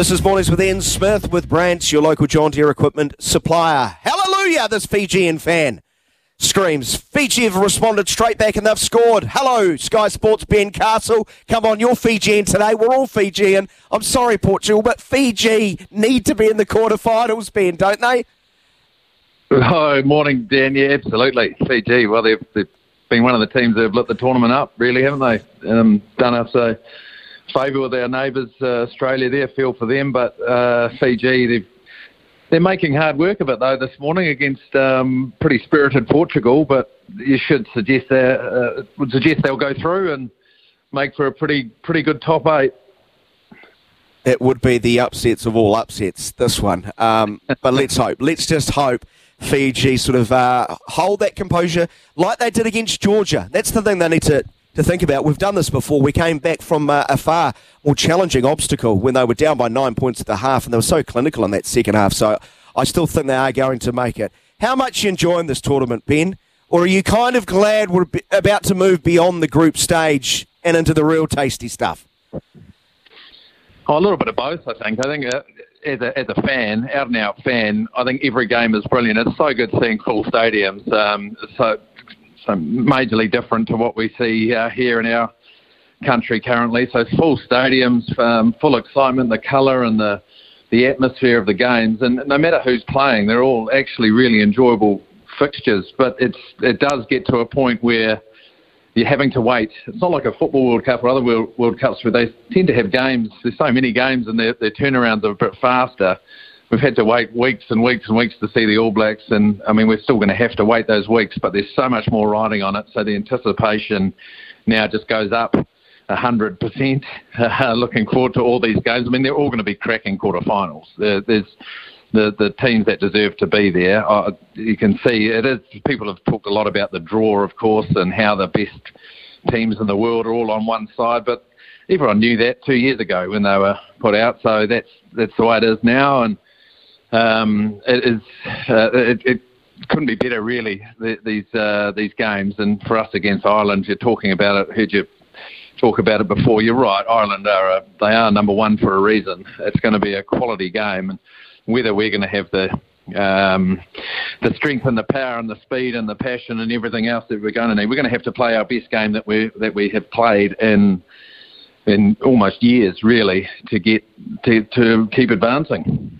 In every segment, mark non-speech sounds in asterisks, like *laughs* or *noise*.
This is Mornings with Ian Smith with Brandt, your local John Deere equipment supplier. Hallelujah, this Fijian fan screams. Fiji have responded straight back and they've scored. Hello, Sky Sports Ben Castle. Come on, you're Fijian today. We're all Fijian. I'm sorry, Portugal, but Fiji need to be in the quarterfinals, Ben, don't they? Oh, morning, Dan. Yeah, absolutely. Fiji, well, they've, they've been one of the teams that have lit the tournament up, really, haven't they? Um, done us a favour with our neighbours, uh, Australia there, feel for them. But uh, Fiji, they've they're making hard work of it though this morning against um, pretty spirited Portugal, but you should suggest that uh, would suggest they'll go through and make for a pretty pretty good top eight. It would be the upsets of all upsets. This one, um, *laughs* but let's hope. Let's just hope Fiji sort of uh, hold that composure like they did against Georgia. That's the thing they need to to think about. We've done this before. We came back from uh, a far more challenging obstacle when they were down by nine points at the half, and they were so clinical in that second half. So I still think they are going to make it. How much you enjoying this tournament, Ben? Or are you kind of glad we're about to move beyond the group stage and into the real tasty stuff? Oh, a little bit of both, I think. I think uh, as, a, as a fan, out and out fan, I think every game is brilliant. It's so good seeing full stadiums. Um, so so majorly different to what we see uh, here in our country currently. So full stadiums, um, full excitement, the colour and the the atmosphere of the games, and no matter who's playing, they're all actually really enjoyable fixtures. But it's it does get to a point where you're having to wait. It's not like a football World Cup or other World, World Cups where they tend to have games. There's so many games, and their, their turnarounds are a bit faster we've had to wait weeks and weeks and weeks to see the All Blacks, and I mean we're still going to have to wait those weeks, but there's so much more riding on it, so the anticipation now just goes up a hundred percent. *laughs* Looking forward to all these games. I mean they're all going to be cracking quarterfinals. There, there's the the teams that deserve to be there. Uh, you can see it is. People have talked a lot about the draw, of course, and how the best teams in the world are all on one side, but everyone knew that two years ago when they were put out. So that's that's the way it is now, and um, it is uh, it, it, couldn't be better really these uh, these games. And for us against Ireland you're talking about it heard you talk about it before. You're right Ireland are a, they are number one for a reason. It's going to be a quality game. And whether we're going to have the um, the strength and the power and the speed and the passion and everything else that we're going to need we're going to have to play our best game that we that we have played in in almost years really to get to to keep advancing.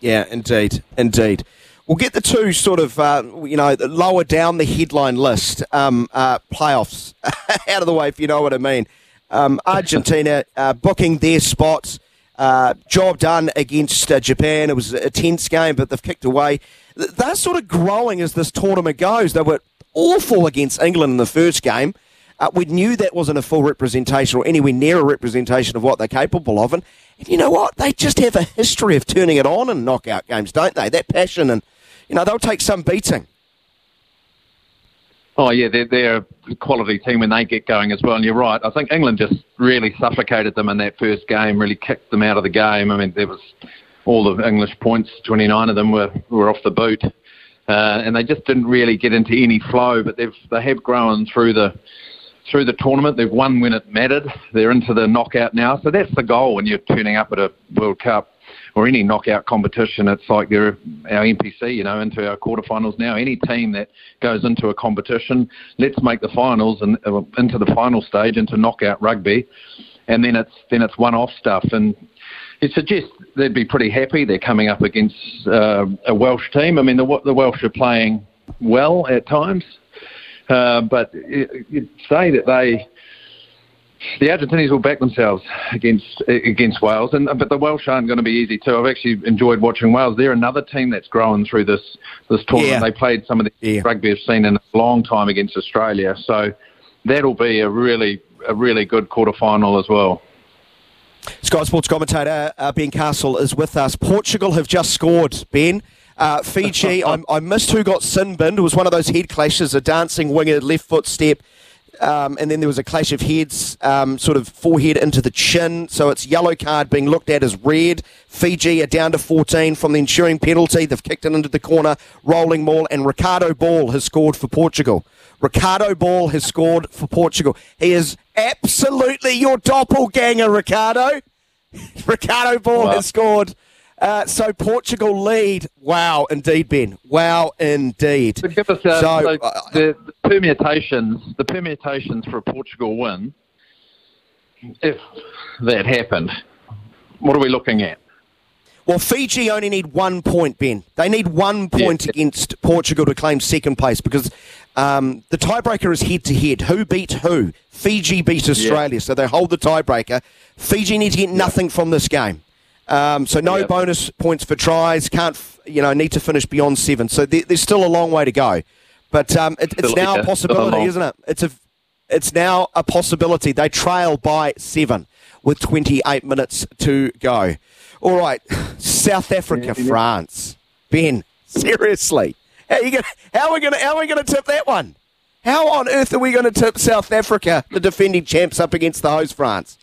Yeah, indeed, indeed. We'll get the two sort of, uh, you know, lower down the headline list um, uh, playoffs *laughs* out of the way, if you know what I mean. Um, Argentina uh, booking their spots. Uh, job done against uh, Japan. It was a tense game, but they've kicked away. They're sort of growing as this tournament goes. They were awful against England in the first game. Uh, we knew that wasn't a full representation or anywhere near a representation of what they're capable of. And, and you know what? They just have a history of turning it on in knockout games, don't they? That passion and, you know, they'll take some beating. Oh yeah, they're, they're a quality team when they get going as well. And you're right. I think England just really suffocated them in that first game. Really kicked them out of the game. I mean, there was all the English points. 29 of them were were off the boot, uh, and they just didn't really get into any flow. But they've they have grown through the through the tournament. They've won when it mattered. They're into the knockout now. So that's the goal when you're turning up at a World Cup or any knockout competition. It's like they're our NPC, you know, into our quarterfinals now. Any team that goes into a competition, let's make the finals and uh, into the final stage, into knockout rugby, and then it's then it's one-off stuff. And it suggests they'd be pretty happy. They're coming up against uh, a Welsh team. I mean, the, the Welsh are playing well at times. Uh, but you'd say that they, the Argentinians will back themselves against against Wales, and but the Welsh aren't going to be easy too. I've actually enjoyed watching Wales. They're another team that's growing through this this tournament. Yeah. They played some of the yeah. rugby I've seen in a long time against Australia, so that'll be a really a really good quarter final as well. Sky Sports commentator uh, Ben Castle is with us. Portugal have just scored, Ben. Uh, Fiji, *laughs* I, I, missed who got sin binned. It was one of those head clashes, a dancing winger left foot step. Um, and then there was a clash of heads, um, sort of forehead into the chin. So it's yellow card being looked at as red. Fiji are down to 14 from the ensuing penalty. They've kicked it into the corner, rolling ball, and Ricardo Ball has scored for Portugal. Ricardo Ball has scored for Portugal. He is absolutely your doppelganger, Ricardo. *laughs* Ricardo Ball wow. has scored. Uh, so Portugal lead. Wow, indeed, Ben. Wow, indeed. So give us uh, so, so uh, the, the, permutations. The permutations for a Portugal win, if that happened, what are we looking at? Well, Fiji only need one point, Ben. They need one point yeah. against Portugal to claim second place because um, the tiebreaker is head to head. Who beat who? Fiji beat Australia, yeah. so they hold the tiebreaker. Fiji need to get nothing from this game. Um, so no bonus points for tries. Can't you know need to finish beyond seven. So there, there's still a long way to go, but um, it, it's now a possibility, isn't it? It's a it's now a possibility. They trail by seven with 28 minutes to go. All right, South Africa, France. Ben, seriously, how are, you gonna, how are we going to how are we going to tip that one? How on earth are we going to tip South Africa, the defending champs, up against the host France?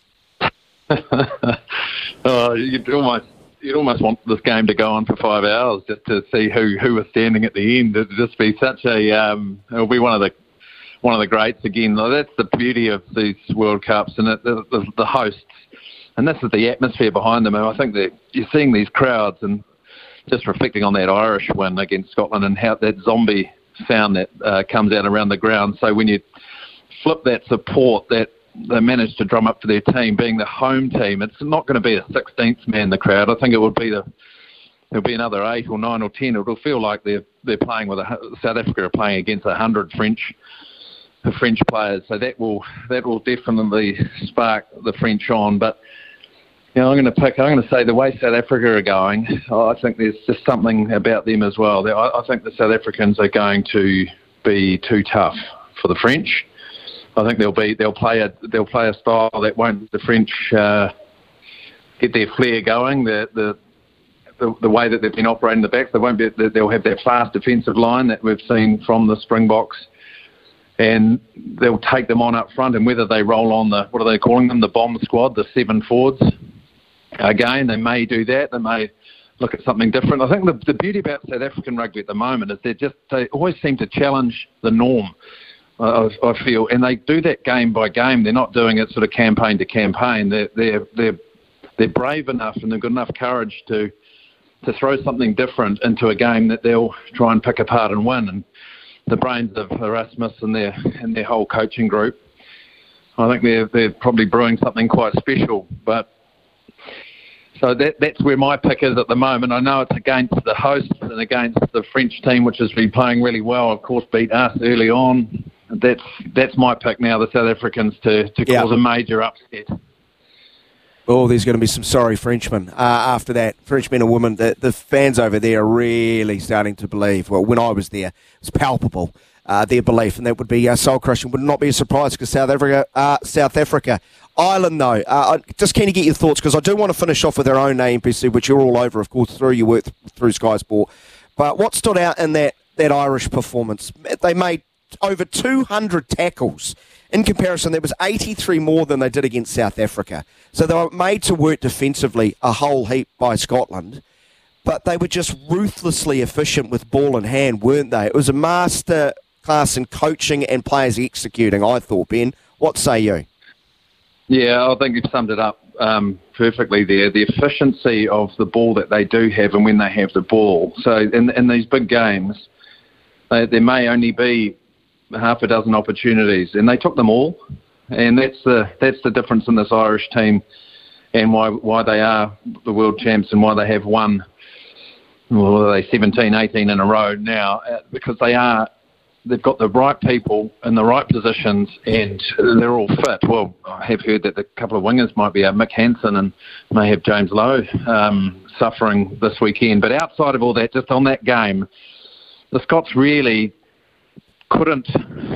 Oh, you'd almost you'd almost want this game to go on for five hours just to see who who was standing at the end. It'd just be such a um, it'll be one of the one of the greats again. That's the beauty of these World Cups and it, the, the, the hosts and this is the atmosphere behind them. And I think that you're seeing these crowds and just reflecting on that Irish win against Scotland and how that zombie sound that uh, comes out around the ground. So when you flip that support that they managed to drum up for their team, being the home team, it's not going to be a 16th man the crowd. I think it will be the there'll be another eight or nine or ten. It'll feel like they're they're playing with a, South Africa are playing against a hundred French French players. So that will that will definitely spark the French on, but you know, I'm going to pick. I'm going to say the way South Africa are going. I think there's just something about them as well. I think the South Africans are going to be too tough for the French. I think they'll be they'll play a they'll play a style that won't the French uh, get their flair going. The, the the the way that they've been operating the backs, they won't be. They'll have that fast defensive line that we've seen from the Springboks, and they'll take them on up front. And whether they roll on the what are they calling them, the bomb squad, the seven forwards, Again, they may do that. They may look at something different. I think the, the beauty about South African rugby at the moment is they just they always seem to challenge the norm. I, I feel, and they do that game by game. They're not doing it sort of campaign to campaign. They're they're they're, they're brave enough and they've got enough courage to to throw something different into a game that they'll try and pick apart and win. And the brains of Erasmus and their and their whole coaching group, I think they're they're probably brewing something quite special. But so that, that's where my pick is at the moment. I know it's against the hosts and against the French team, which has been playing really well. Of course, beat us early on. That's that's my pick now. The South Africans to to yeah. cause a major upset. Oh, there's going to be some sorry Frenchmen uh, after that. Frenchmen and women, the, the fans over there are really starting to believe. Well, when I was there, it was palpable uh, their belief, and that would be uh, soul crushing. Would not be a surprise because South Africa, uh, South Africa Ireland, though, uh, I just keen to get your thoughts because I do want to finish off with their own NPC, which you're all over, of course, through your work through Sky Sport. But what stood out in that, that Irish performance? They made over 200 tackles. In comparison, there was 83 more than they did against South Africa. So they were made to work defensively a whole heap by Scotland. But they were just ruthlessly efficient with ball in hand, weren't they? It was a master class in coaching and players executing, I thought, Ben. What say you? Yeah, I think you've summed it up um, perfectly there. The efficiency of the ball that they do have and when they have the ball. So in, in these big games, they, there may only be half a dozen opportunities, and they took them all. And that's the that's the difference in this Irish team, and why why they are the world champs and why they have won. Well, they 17, 18 in a row now? Uh, because they are they've got the right people in the right positions and they're all fit. Well, I have heard that a couple of wingers might be a Mack Hansen and may have James Lowe um, suffering this weekend. But outside of all that, just on that game, the Scots really couldn't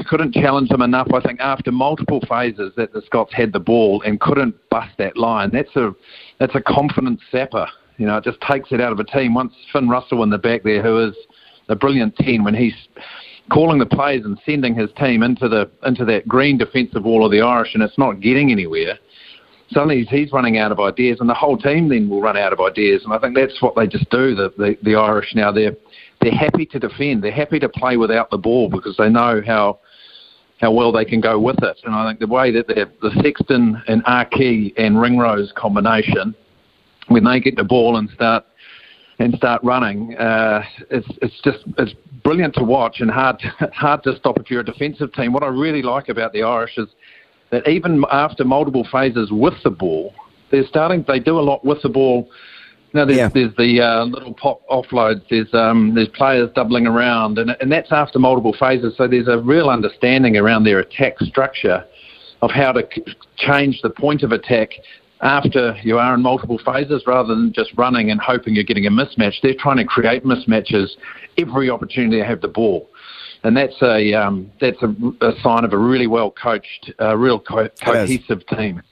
couldn't challenge them enough. I think after multiple phases that the Scots had the ball and couldn't bust that line. That's a that's a confidence sapper. You know, it just takes it out of a team. Once Finn Russell in the back there, who is a brilliant ten when he's calling the plays and sending his team into the into that green defensive wall of the Irish, and it's not getting anywhere. Suddenly he's running out of ideas, and the whole team then will run out of ideas. And I think that's what they just do. The the, the Irish now they're they're happy to defend. They're happy to play without the ball because they know how how well they can go with it. And I think the way that the Sexton and Aki and Ringrose combination when they get the ball and start and start running, uh, it's it's just it's brilliant to watch and hard *laughs* hard to stop if you're a defensive team. What I really like about the Irish is that even after multiple phases with the ball, they're starting. They do a lot with the ball. Know, there's, yeah. there's the uh, little pop offloads. There's um, there's players doubling around, and and that's after multiple phases. So there's a real understanding around their attack structure of how to c- change the point of attack after you are in multiple phases rather than just running and hoping you're getting a mismatch. They're trying to create mismatches every opportunity they have the ball. And that's a um, that's a, a, sign of a really well coached, uh, real co- cohesive team.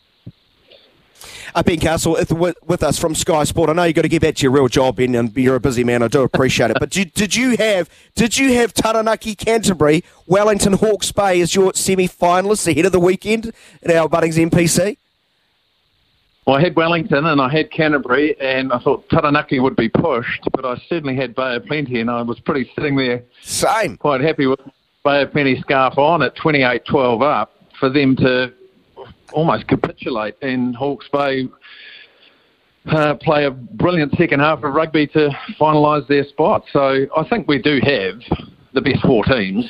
Uh, ben Castle with, with, us from Sky Sport. I know you've got to get back to your real job, Ben, and you're a busy man. I do appreciate it. But did, did you have did you have Taranaki Canterbury, Wellington Hawke's Bay as your semi finalists ahead of the weekend at our Bunnings NPC? Well, I had Wellington and I had Canterbury, and I thought Taranaki would be pushed, but I certainly had Bay of Plenty, and I was pretty sitting there. Same. Quite happy with Bay of Plenty scarf on at 28 12 up for them to almost capitulate in Hawke's Bay. Uh, play a brilliant second half of rugby to finalise their spot. So I think we do have the best four teams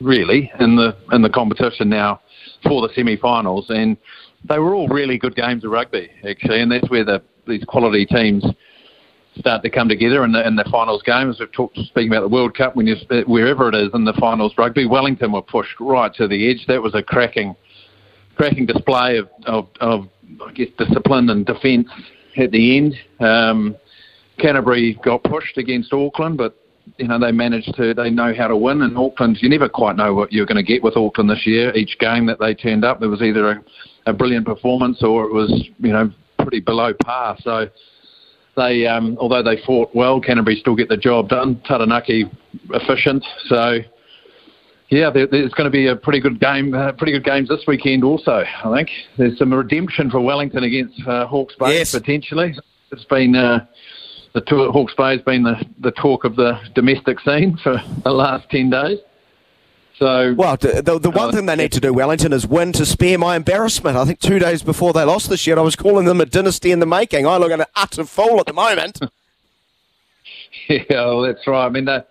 really in the in the competition now for the semi-finals, and they were all really good games of rugby, actually, and that's where the these quality teams start to come together in the in the finals games. We've talked speaking about the World Cup when you wherever it is in the finals rugby. Wellington were pushed right to the edge. That was a cracking cracking display of, of, of I guess discipline and defence at the end. Um, Canterbury got pushed against Auckland, but you know they managed to. They know how to win. And Auckland, you never quite know what you're going to get with Auckland this year. Each game that they turned up, there was either a a brilliant performance or it was, you know, pretty below par. So they, um, although they fought well, Canterbury still get the job done. Taranaki efficient. So yeah, there, there's going to be a pretty good game, uh, pretty good games this weekend. Also, I think there's some redemption for Wellington against uh, Hawke's Bay yes. potentially. It's been. Uh, the Hawke's Bay has been the, the talk of the domestic scene for the last 10 days. So well, the, the one uh, thing they need to do, Wellington, is win to spare my embarrassment. I think two days before they lost this year, I was calling them a dynasty in the making. I look at an utter fool at the moment. *laughs* yeah, well, that's right. I mean, they,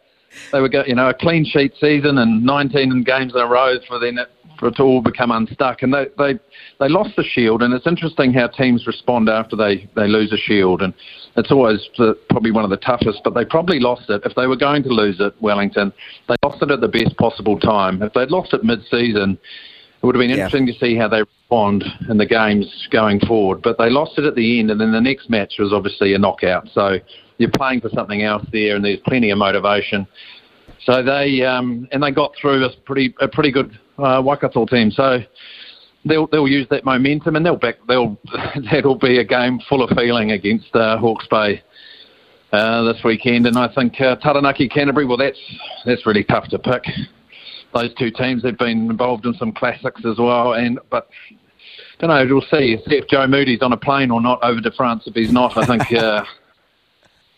they were, you know, a clean sheet season and 19 games in a row for then for it to all become unstuck. And they, they, they lost the shield, and it's interesting how teams respond after they, they lose a shield. And it's always the, probably one of the toughest, but they probably lost it. If they were going to lose it, Wellington, they lost it at the best possible time. If they'd lost it mid season, it would have been yeah. interesting to see how they respond in the games going forward. But they lost it at the end, and then the next match was obviously a knockout. So you're playing for something else there, and there's plenty of motivation. So they um, and they got through a pretty a pretty good uh, Waikato team. So they'll they'll use that momentum and they'll back they'll *laughs* that'll be a game full of feeling against uh, Hawke's Bay uh, this weekend. And I think uh, Taranaki Canterbury, well, that's that's really tough to pick. Those two teams have been involved in some classics as well, and but. Don't know. We'll see. see if Joe Moody's on a plane or not over to France. If he's not, I think *laughs* uh,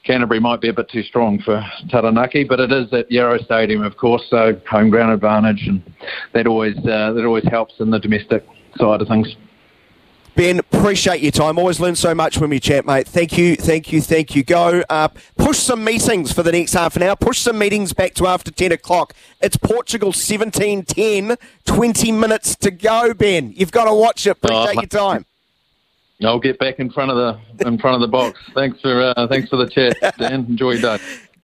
Canterbury might be a bit too strong for Taranaki, but it is at Yarrow Stadium, of course, so home ground advantage, and that always uh, that always helps in the domestic side of things. Ben, appreciate your time. Always learn so much when we chat, mate. Thank you, thank you, thank you. Go uh, push some meetings for the next half an hour. Push some meetings back to after 10 o'clock. It's Portugal 17 10, 20 minutes to go, Ben. You've got to watch it. Appreciate oh, your time. I'll get back in front of the in front of the box. Thanks for uh, thanks for the chat, Dan. Enjoy your day.